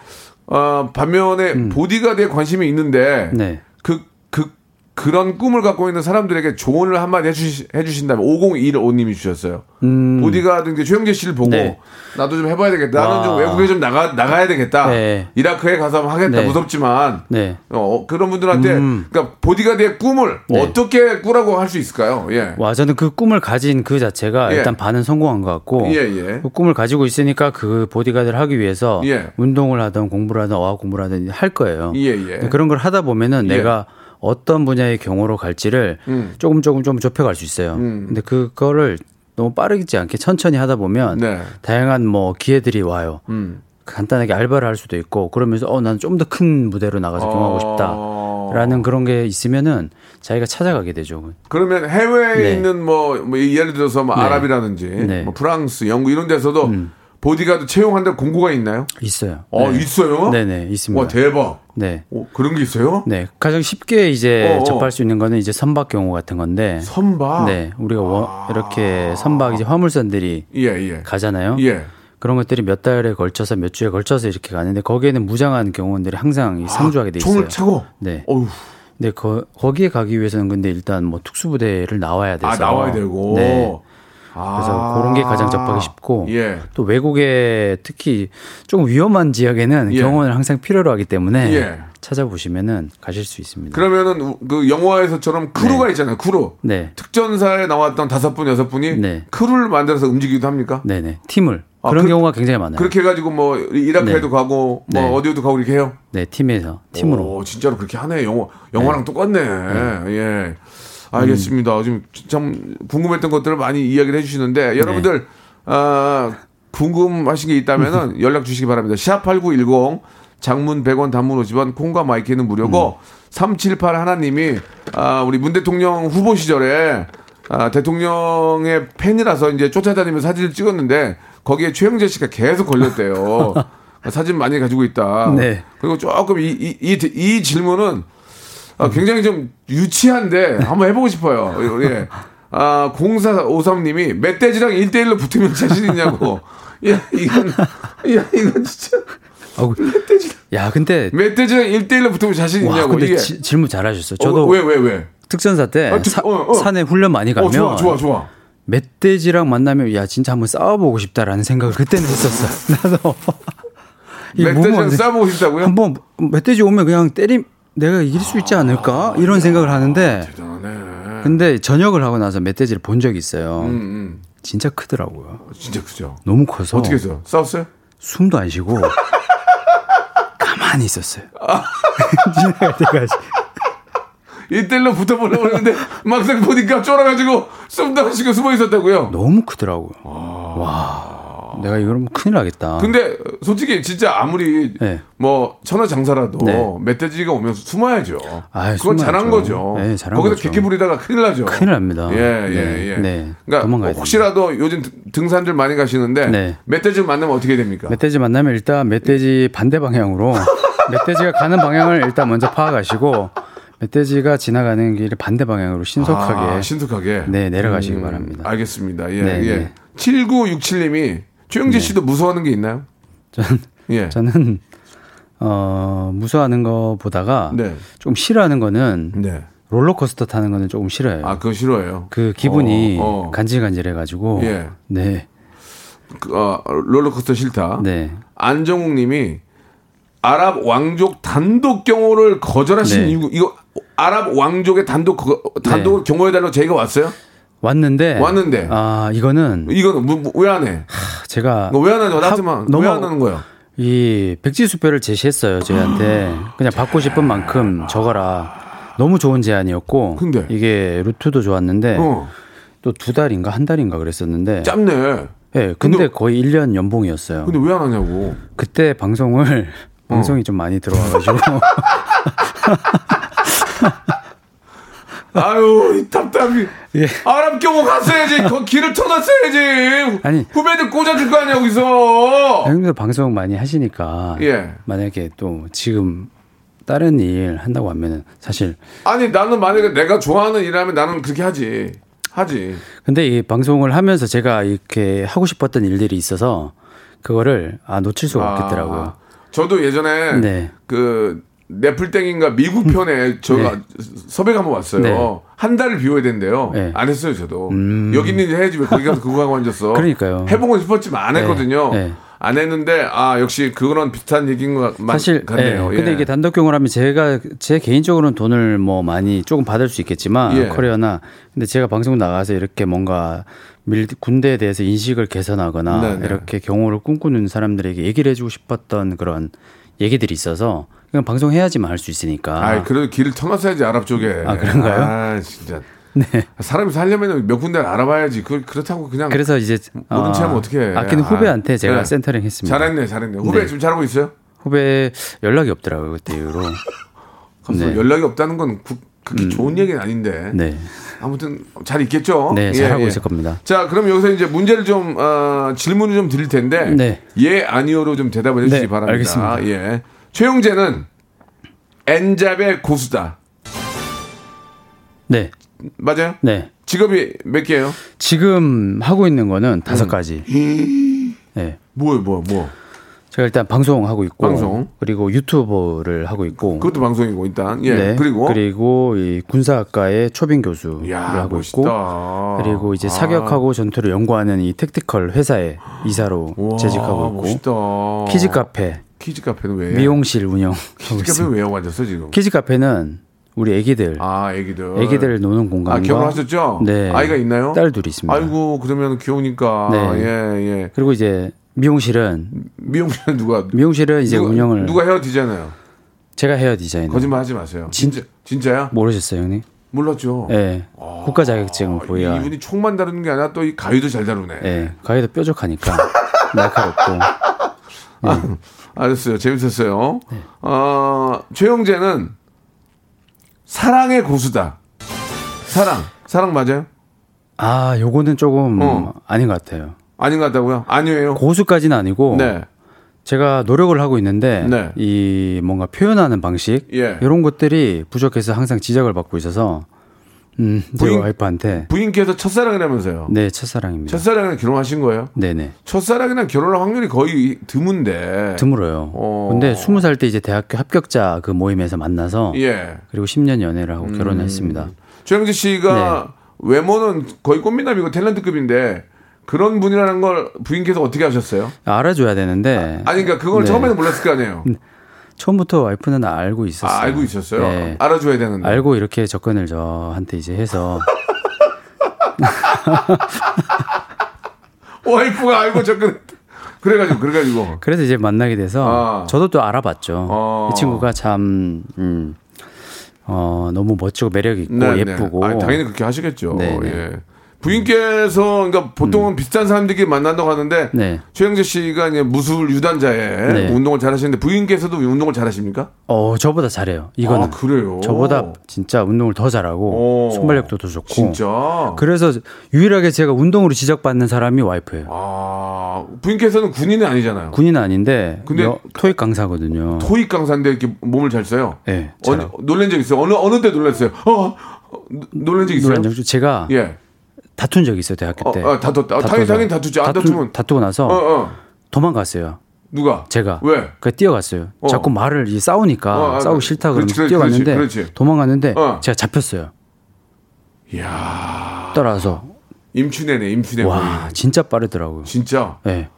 어, 반면에 보디가드에 관심이 있는데 네. 그, 그, 그런 꿈을 갖고 있는 사람들에게 조언을 한마디 해주시, 해주신다면 5015님이 주셨어요. 음, 보디가드 이제 최영재 씨를 보고 네. 나도 좀 해봐야 되겠다. 나는 와. 좀 외국에 좀 나가 나가야 되겠다. 네. 이라크에 가서 한번 하겠다. 네. 무섭지만 네. 어, 그런 분들한테 음. 그러니까 보디가드의 꿈을 네. 어떻게 꾸라고 할 수 있을까요? 예. 와 저는 그 꿈을 가진 그 자체가 예. 일단 반은 성공한 것 같고 예, 예. 그 꿈을 가지고 있으니까 그 보디가드를 하기 위해서 예. 운동을 하든 공부를 하든 어학 공부를 하든 할 거예요. 예, 예. 그런 걸 하다 보면은 예. 내가 어떤 분야의 경우로 갈지를 음. 조금 조금 좀 좁혀갈 수 있어요. 근데 그거를 너무 빠르지 않게 천천히 하다 보면 네. 다양한 뭐 기회들이 와요. 음. 간단하게 알바를 할 수도 있고 그러면서 어 난 좀 더 큰 무대로 나가서 경험하고 어. 싶다라는 그런 게 있으면은 자기가 찾아가게 되죠. 그러면 해외에 네. 있는 뭐, 뭐 예를 들어서 뭐 네. 아랍이라든지 네. 음. 뭐 프랑스, 영국 이런 데서도 보디가드 채용한다 공고가 있나요? 있어요. 어, 네. 있어요? 네네 있습니다. 와, 대박. 네. 어, 그런 게 있어요? 네. 가장 쉽게 이제 어, 어. 접할 수 있는 거는 이제 선박 경우 같은 건데. 선박. 네. 우리가 워- 이렇게 선박 이제 화물선들이 예, 예. 가잖아요. 예. 그런 것들이 몇 달에 걸쳐서 몇 주에 걸쳐서 이렇게 가는데 거기에는 무장한 경호원들이 항상 이 상주하게 돼 있어요. 아, 총을 차고. 네. 어휴. 근데 거, 거기에 가기 위해서는 근데 일단 뭐 특수부대를 나와야 돼서 아, 나와야 되고. 네. 아. 그래서 그런 게 가장 접하기 쉽고 예. 또 외국에 특히 조금 위험한 지역에는 예. 경호원을 항상 필요로 하기 때문에 예. 찾아보시면은 가실 수 있습니다. 그러면은 우- 그 영화에서처럼 crew가 있잖아요. 크루. 네. 특전사에 나왔던 다섯 분, 여섯 분이 네. crew를 만들어서 움직이기도 합니까? 네네. 팀을. 아, 그런 그- 경우가 굉장히 많아요. 그렇게 해가지고 뭐 이라크에도 네. 가고 뭐 네. 어디에도 가고 이렇게 해요. 네, 팀에서. 팀으로. 오, 진짜로 그렇게 하네. 영화 영화랑 똑같네. 예. 알겠습니다. 지금 참 궁금했던 것들을 많이 이야기를 해주시는데 여러분들 아, 궁금하신 게 있다면은 연락 주시기 바랍니다. 샵 8910 장문 100원 단문 50원 콩과 마이크는 무료고 378 하나님이 아, 우리 문 대통령 후보 시절에 아, 대통령의 팬이라서 이제 쫓아다니면서 사진을 찍었는데 거기에 최영재 씨가 계속 걸렸대요. 사진 많이 가지고 있다. 네. 그리고 조금 이, 이, 이, 이 질문은 아, 굉장히 좀 유치한데 한번 해보고 싶어요. 예. 아, 0453님이 멧돼지랑 1대1로 붙으면 자신 있냐고. 야, 이건, 야, 이건 진짜. 아우, 야, 근데 멧돼지랑 1대1로 붙으면 자신 와, 있냐고. 근데 이게. 지- 질문 잘하셨어요. 어, 저도 왜, 왜, 왜? 특전사 때 아, 특- 사- 어, 어. 산에 훈련 많이 가면 어, 좋아, 좋아, 좋아. 멧돼지랑 만나면 야 진짜 한번 싸워보고 싶다라는 생각을 그때는 했었어요. 나도 이 멧돼지랑 싸보고 싶다고요? 한번 멧돼지 오면 그냥 때림 내가 이길 수 있지 않을까 이런 생각을 하는데 대단하네. 근데 전역을 하고 나서 멧돼지를 본 적이 있어요. 음, 음. 진짜 크더라고요. 진짜 그죠. 너무 커서 어떻게 했어요? 싸웠어요? 숨도 안 쉬고 가만히 있었어요. 지나갈 때까지. 이때로 붙어보려고 했는데 막상 보니까 쫄아가지고 숨도 안 쉬고 숨어 있었다고요. 너무 크더라고요. 와. 내가 이러면 큰일 나겠다. 근데 솔직히 진짜 아무리 네. 뭐 천하 장사라도 네. 멧돼지가 오면 숨어야죠. 아이, 그건 숨어야죠. 잘한 거죠. 네, 잘한 거기서 거죠. 개개 부리다가 큰일 나죠. 큰일 납니다. 예, 예, 네, 예. 네. 그러니까 도망가야 혹시라도 요즘 등- 등산들 많이 가시는데 네. 멧돼지 만나면 어떻게 됩니까? 멧돼지 만나면 일단 멧돼지 반대 방향으로 멧돼지가 가는 방향을 일단 먼저 파악하시고 멧돼지가 지나가는 길 반대 방향으로 신속하게 아, 신속하게. 네, 내려가시기 음, 바랍니다. 알겠습니다. 예, 네, 예. 네. 7967님이 최영재 씨도 무서워하는 게 있나요? 전 예. 저는 어 무서워하는 거 보다가 네. 좀 싫어하는 거는 네. 롤러코스터 타는 거는 조금 싫어요. 아, 그거 싫어해요. 그 기분이 어, 어. 간질간질해가지고 예. 네, 그, 어, 롤러코스터 싫다. 네, 안정욱 님이 아랍 왕족 단독 경호를 거절하신 네. 이유 이거 아랍 왕족의 단독 거- 단독 경호해 달라고 저희가 왔어요? 왔는데 왔는데. 아 이거는 이거는 뭐, 왜안 해? 제가 왜안 하죠? 나한테만 너무 왜안 하는 거야? 이 백지수표를 제시했어요 저희한테 그냥 받고 싶은 만큼 적어라 너무 좋은 제안이었고 근데? 이게 루트도 좋았는데 어. 또두 달인가 한 달인가 그랬었는데 짧네. 예, 근데, 근데- 거의 1년 연봉이었어요. 근데 왜 안 하냐고. 그때 방송을 어. 방송이 좀 많이 들어와가지고 아유, 이 답답이. 예. 아랍 경호 갔어야지. 거 길을 터놨어야지. 아니. 후배들 꽂아줄 거 아니야, 여기서. 형님도 방송 많이 하시니까 예. 만약에 또 지금 다른 일 한다고 하면은 사실 아니, 나는 만약에 내가 좋아하는 일하면 나는 그렇게 하지. 하지. 근데 이 방송을 하면서 제가 이렇게 하고 싶었던 일들이 있어서 그거를 아 놓칠 수가 없겠더라고요. 아, 저도 예전에 네. 그 네플땡인가 미국 편에 저가 섭외가 한번 왔어요. 네. 한 달을 비워야 된대요. 네. 음. 안 했어요, 저도. 여기 있는 일 해야지 왜 거기 가서 그거 하고 앉았어. 그러니까요. 해보고 싶었지만 안 네. 했거든요. 네. 안 했는데 아 역시 그거랑 비슷한 얘기인 것 같- 사실 같네요. 예, 근데 예. 이게 단독 경우를 하면 제가 제 개인적으로는 돈을 뭐 많이 조금 받을 수 있겠지만 예. 커리어나 근데 제가 방송 나가서 이렇게 뭔가 밀, 군대에 대해서 인식을 개선하거나 네네. 이렇게 경호를 꿈꾸는 사람들에게 얘기를 해주고 싶었던 그런 얘기들이 있어서 그냥 방송해야지만 할수 있으니까 아, 그래도 길을 터놨어야지 아랍 쪽에. 아, 그런가요? 아, 진짜. 네. 사람이 살려면 몇 군데를 알아봐야지. 그 그렇다고 그냥 그래서 이제 모른 체 하면 어떡해. 아끼는 아, 후배한테 제가 네. 센터링 했습니다. 잘했네, 잘했네. 후배 네. 지금 잘하고 있어요? 후배 연락이 없더라고요 그때 이후로. 네. 연락이 없다는 건 구- 그렇게 좋은 얘기는 아닌데. 네, 아무튼 잘 있겠죠. 네 예, 잘하고 예. 있을 겁니다. 자, 그럼 여기서 이제 문제를 좀 어, 질문을 좀 드릴 텐데 네. 예 아니오로 좀 대답을 해주시기 네, 바랍니다. 알겠습니다. 예. 최용재는 엔잡의 고수다. 네, 맞아요? 네. 직업이 몇 개예요? 지금 하고 있는 거는 다섯 음. 가지. 네. 뭐요, 뭐, 뭐. 제가 일단 방송 하고 있고 방송. 그리고 유튜버를 하고 있고 그것도 방송이고 일단 예 네, 그리고 그리고 이 군사학과의 초빙 교수를 야, 하고 멋있다. 있고 그리고 이제 아. 사격하고 전투를 연구하는 이 택티컬 회사의 이사로 와, 재직하고 있고. kids 카페 kids 카페는 왜? 미용실 운영하고 kids 카페는. 왜 앉았어 지금? kids 카페는 우리 애기들 아, 애기들. 애기들 노는 공간과 아, 결혼하셨죠? 네. 아이가 있나요? 딸 둘이 있습니다. 아이고, 그러면 귀여우니까. 네. 예, 예. 그리고 이제 미용실은 미용실은 누가 미용실은 이제 누가, 운영을 누가 헤어 디자이너요? 제가 헤어 디자이너 거짓말 하지 마세요. 진짜 진짜야? 모르셨어요 형님? 몰랐죠. 예. 네. 국가 자격증 아, 보유한 이분이 총만 다루는 게 아니라 또 이 가위도 잘 다루네. 예, 가위도 뾰족하니까 날카롭고. 아, 알았어요. 재밌었어요. 네. 어, 최영재는 사랑의 고수다. 사랑. 사랑 맞아요? 아, 요거는 조금 어. 아닌 것 같아요. 아닌 것 같다고요? 아니에요. 고수까지는 아니고 네. 제가 노력을 하고 있는데 네. 이 뭔가 표현하는 방식 예. 이런 것들이 부족해서 항상 지적을 받고 있어서 음, 제 부인- 와이프한테 부인께서 첫사랑이라면서요. 네, 첫사랑입니다. 첫사랑이랑 결혼하신 거예요? 네네. 첫사랑이랑 결혼할 확률이 거의 드문데. 드물어요. 어. 근데 스무 살 때 이제 대학교 합격자 그 모임에서 만나서 예. 그리고 10년 연애를 하고 음. 결혼을 했습니다. 최영재 씨가 네. 외모는 거의 꽃미남이고 탤런트급인데 그런 분이라는 걸 부인께서 어떻게 하셨어요? 알아줘야 되는데 아 니 그러니까 그걸 네. 처음에는 몰랐을 거 아니에요. 처음부터 와이프는 알고 있었어요. 아, 알고 있었어요. 네. 알아줘야 되는데. 알고 이렇게 접근을 저한테 이제 해서 와이프가 알고 접근. 그래가지고 그래가지고. 그래서 이제 만나게 돼서 아. 저도 또 알아봤죠. 어. 이 친구가 참 음, 어, 너무 멋지고 매력 있고 네, 네. 예쁘고 아, 당연히 그렇게 하시겠죠. 네, 네. 예. 부인께서 그러니까 보통은 비슷한 사람들끼리 만난다고 하는데 네. 최영재 씨가 이제 무술 유단자에 네. 운동을 잘하시는데 부인께서도 운동을 잘하십니까? 어, 저보다 잘해요. 이거는 아, 그래요. 저보다 진짜 운동을 더 잘하고 오. 순발력도 더 좋고. 진짜. 그래서 유일하게 제가 운동으로 지적받는 사람이 와이프예요. 아 부인께서는 군인이 아니잖아요. 군인은 아닌데 근데 여- 토익 강사거든요. 토익 강사인데 이렇게 몸을 잘 써요. 네, 어느, 잘하고. 놀란 적 있어요? 어느 어느 때 놀랐어요? 어, 어, 노- 놀란 적 있어요? 놀란 적 제가 예. 다툰 적이 있어요 대학교 어, 때. 어, 다퉜다. 어, 당연히 다투어서. 당연히 다투지. 안 다투- 다투면 다투고 나서 어, 어. 도망갔어요. 누가? 제가. 왜? 그 뛰어갔어요. 어. 자꾸 말을 이 싸우니까 어, 아, 싸우기 그- 싫다 그러면서 그렇지, 뛰어갔는데 그렇지, 그렇지. 도망갔는데 어. 제가 잡혔어요. 이야. 따라서 임춘애네, 임춘애. 와 거의. 진짜 빠르더라고요. 진짜. 네.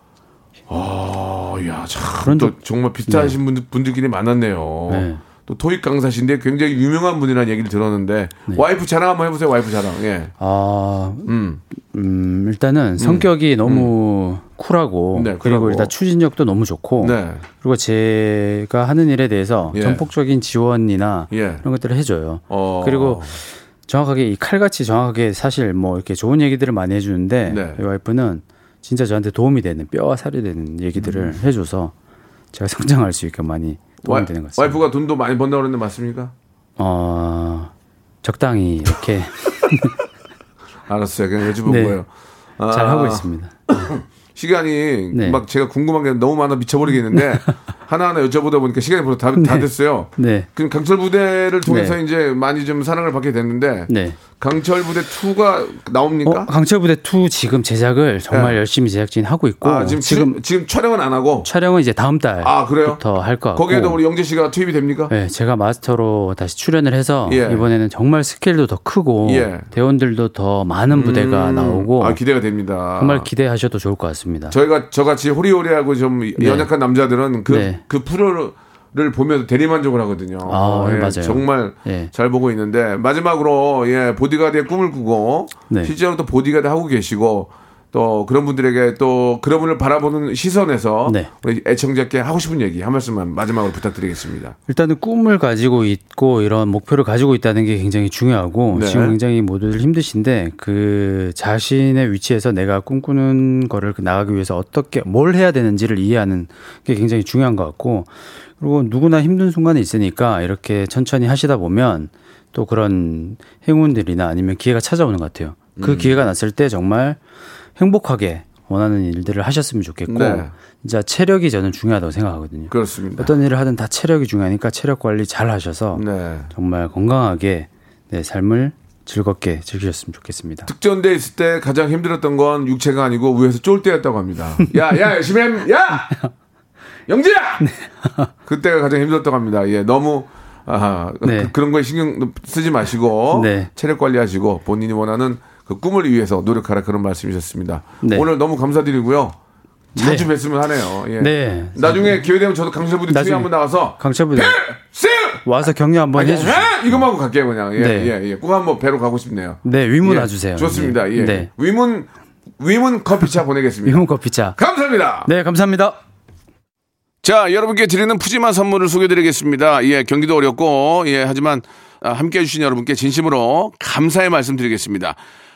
아, 야, 참. 그런 또 적- 정말 비슷하신 분들, 분들끼리 만났네요. 네. 또 토익 강사신데 굉장히 유명한 분이라는 얘기를 들었는데 네. 와이프 자랑 한번 해보세요. 와이프 자랑. 예. 아, 음. 음, 일단은 성격이 너무 쿨하고 네, 그리고. 일단 추진력도 너무 좋고 네. 그리고 제가 하는 일에 대해서 예. 전폭적인 지원이나 예. 그런 것들을 해줘요. 어. 그리고 정확하게 이 칼같이 정확하게 사실 뭐 이렇게 좋은 얘기들을 많이 해주는데 네. 이 와이프는 진짜 저한테 도움이 되는 뼈와 살이 되는 얘기들을 음. 해줘서 제가 성장할 수 있게 많이 도움이 와이, 되는 것 같습니다. 와이프가 돈도 많이 번다고 그랬는데 맞습니까? 어, 적당히 이렇게 알았어요. 그냥 여쭤본 네. 거예요. 아, 잘 하고 있습니다. 시간이 네. 막 제가 궁금한 게 너무 많아 미쳐버리겠는데 하나하나 여쭤보다 보니까 시간이 벌써 다, 다 네. 됐어요. 네. 그럼 강철 부대를 통해서 네. 이제 많이 좀 사랑을 받게 됐는데 네. 강철 부대 2가 나옵니까? 어, 강철 부대 2 지금 제작을 정말 네. 열심히 제작진 하고 있고 아, 지금, 지금 지금 촬영은 안 하고 촬영은 이제 다음 아? 달부터 할것 같고 거기에도 우리 영재 씨가 투입이 됩니까? 네, 제가 마스터로 다시 출연을 해서 예. 이번에는 정말 스케일도 더 크고 예. 대원들도 더 많은 부대가 나오고 아, 기대가 됩니다. 정말 기대하셔도 좋을 것 같습니다. 저희가 저같이 호리호리하고 좀 연약한 남자들은 그, 네. 그 프로를 보면서 대리만족을 하거든요. 아, 예, 맞아요. 정말 예. 잘 보고 있는데 마지막으로 예, 보디가드의 꿈을 꾸고 네. 실제로 또 보디가드 하고 계시고 또 그런 분들에게 또 그런 분을 바라보는 시선에서 네. 우리 애청자께 하고 싶은 얘기 한 말씀만 마지막으로 부탁드리겠습니다. 일단은 꿈을 가지고 있고 이런 목표를 가지고 있다는 게 굉장히 중요하고 네. 지금 굉장히 모두들 힘드신데 그 자신의 위치에서 내가 꿈꾸는 거를 나가기 위해서 어떻게 뭘 해야 되는지를 이해하는 게 굉장히 중요한 것 같고 그리고 누구나 힘든 순간이 있으니까 이렇게 천천히 하시다 보면 또 그런 행운들이나 아니면 기회가 찾아오는 것 같아요. 음. 그 기회가 났을 때 정말 행복하게 원하는 일들을 하셨으면 좋겠고 네. 진짜 체력이 저는 중요하다고 생각하거든요. 그렇습니다. 어떤 일을 하든 다 체력이 중요하니까 체력 관리 잘 하셔서 네. 정말 건강하게 네, 삶을 즐겁게 즐기셨으면 좋겠습니다. 특전대 있을 때 가장 힘들었던 건 육체가 아니고 위에서 쫄 때였다고 합니다. 야, 야, 열심히 해, 야! 영재야! 그때가 가장 힘들었다고 합니다. 예, 너무, 아, 네. 그, 런 거에 신경 쓰지 마시고, 네. 체력 관리하시고, 본인이 원하는 그 꿈을 위해서 노력하라 그런 말씀이셨습니다. 네. 오늘 너무 감사드리고요. 자주 네. 뵀으면 하네요. 예. 네. 나중에 기회 되면 저도 강철부대 나중에 한번 나가서, 강철부대 쓱! 와서 격려 한번 해주세요. 에? 이것만 하고 갈게요, 그냥. 예, 네. 예, 예. 꼭 한번 배로 가고 싶네요. 네, 위문 예, 와주세요. 좋습니다. 예. 네. 위문 위문 커피차 보내겠습니다. 위문 커피차. 감사합니다. 네, 감사합니다. 자, 여러분께 드리는 푸짐한 선물을 소개드리겠습니다. 예, 경기도 어렵고 예, 하지만 아, 함께 해주신 여러분께 진심으로 감사의 말씀드리겠습니다.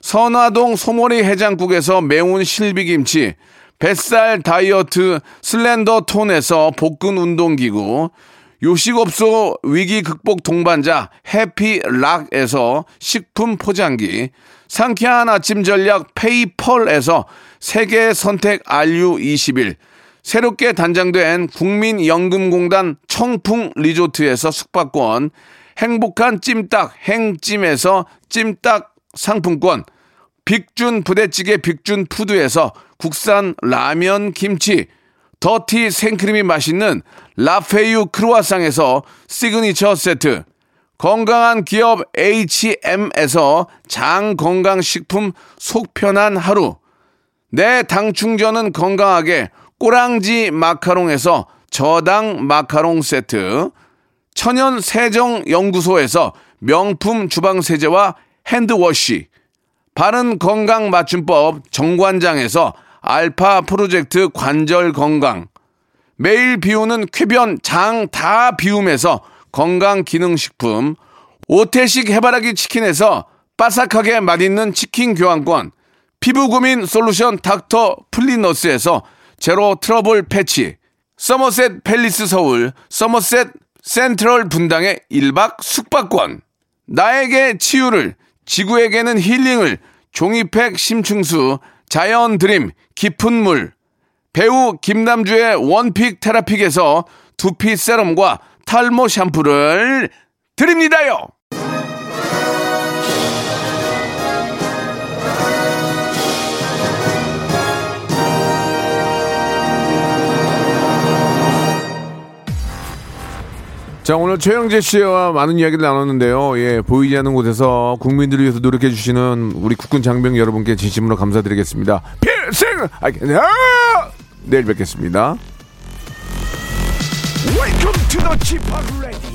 선화동 소머리 해장국에서 매운 실비김치, 뱃살 다이어트 슬렌더 톤에서 복근 운동기구, 요식업소 위기 극복 동반자 해피락에서 식품 포장기, 상쾌한 아침 전략 페이펄에서 세계 선택 RU21, 새롭게 단장된 국민연금공단 청풍 리조트에서 숙박권, 행복한 찜닭 행찜에서 찜닭 상품권, 빅준 부대찌개 빅준 푸드에서 국산 라면 김치, 더티 생크림이 맛있는 라페유 크루아상에서 시그니처 세트, 건강한 기업 H&M에서 장건강식품 속편한 하루, 내 당 충전은 건강하게 꼬랑지 마카롱에서 저당 마카롱 세트, 천연 세정 연구소에서 명품 주방 세제와 핸드워시, 바른 건강 맞춤법 정관장에서 알파 프로젝트 관절 건강, 매일 비우는 쾌변 장 다 비움에서 건강 기능 식품, 오태식 해바라기 치킨에서 바삭하게 맛있는 치킨 교환권, 피부 고민 솔루션 닥터 플리너스에서 제로 트러블 패치, 서머셋 팰리스 서울, 서머셋 센트럴 분당의 1박 숙박권, 나에게 치유를, 지구에게는 힐링을, 종이팩 심층수, 자연 드림, 깊은 물, 배우 김남주의 one pick 테라픽에서 두피 세럼과 탈모 샴푸를 드립니다요! 자, 오늘 최영재 씨와 많은 이야기를 나눴는데요. 예, 보이지 않는 곳에서 국민들을 위해서 노력해 주시는 우리 국군 장병 여러분께 진심으로 감사드리겠습니다. 필승! 아, 내일 뵙겠습니다. Welcome to the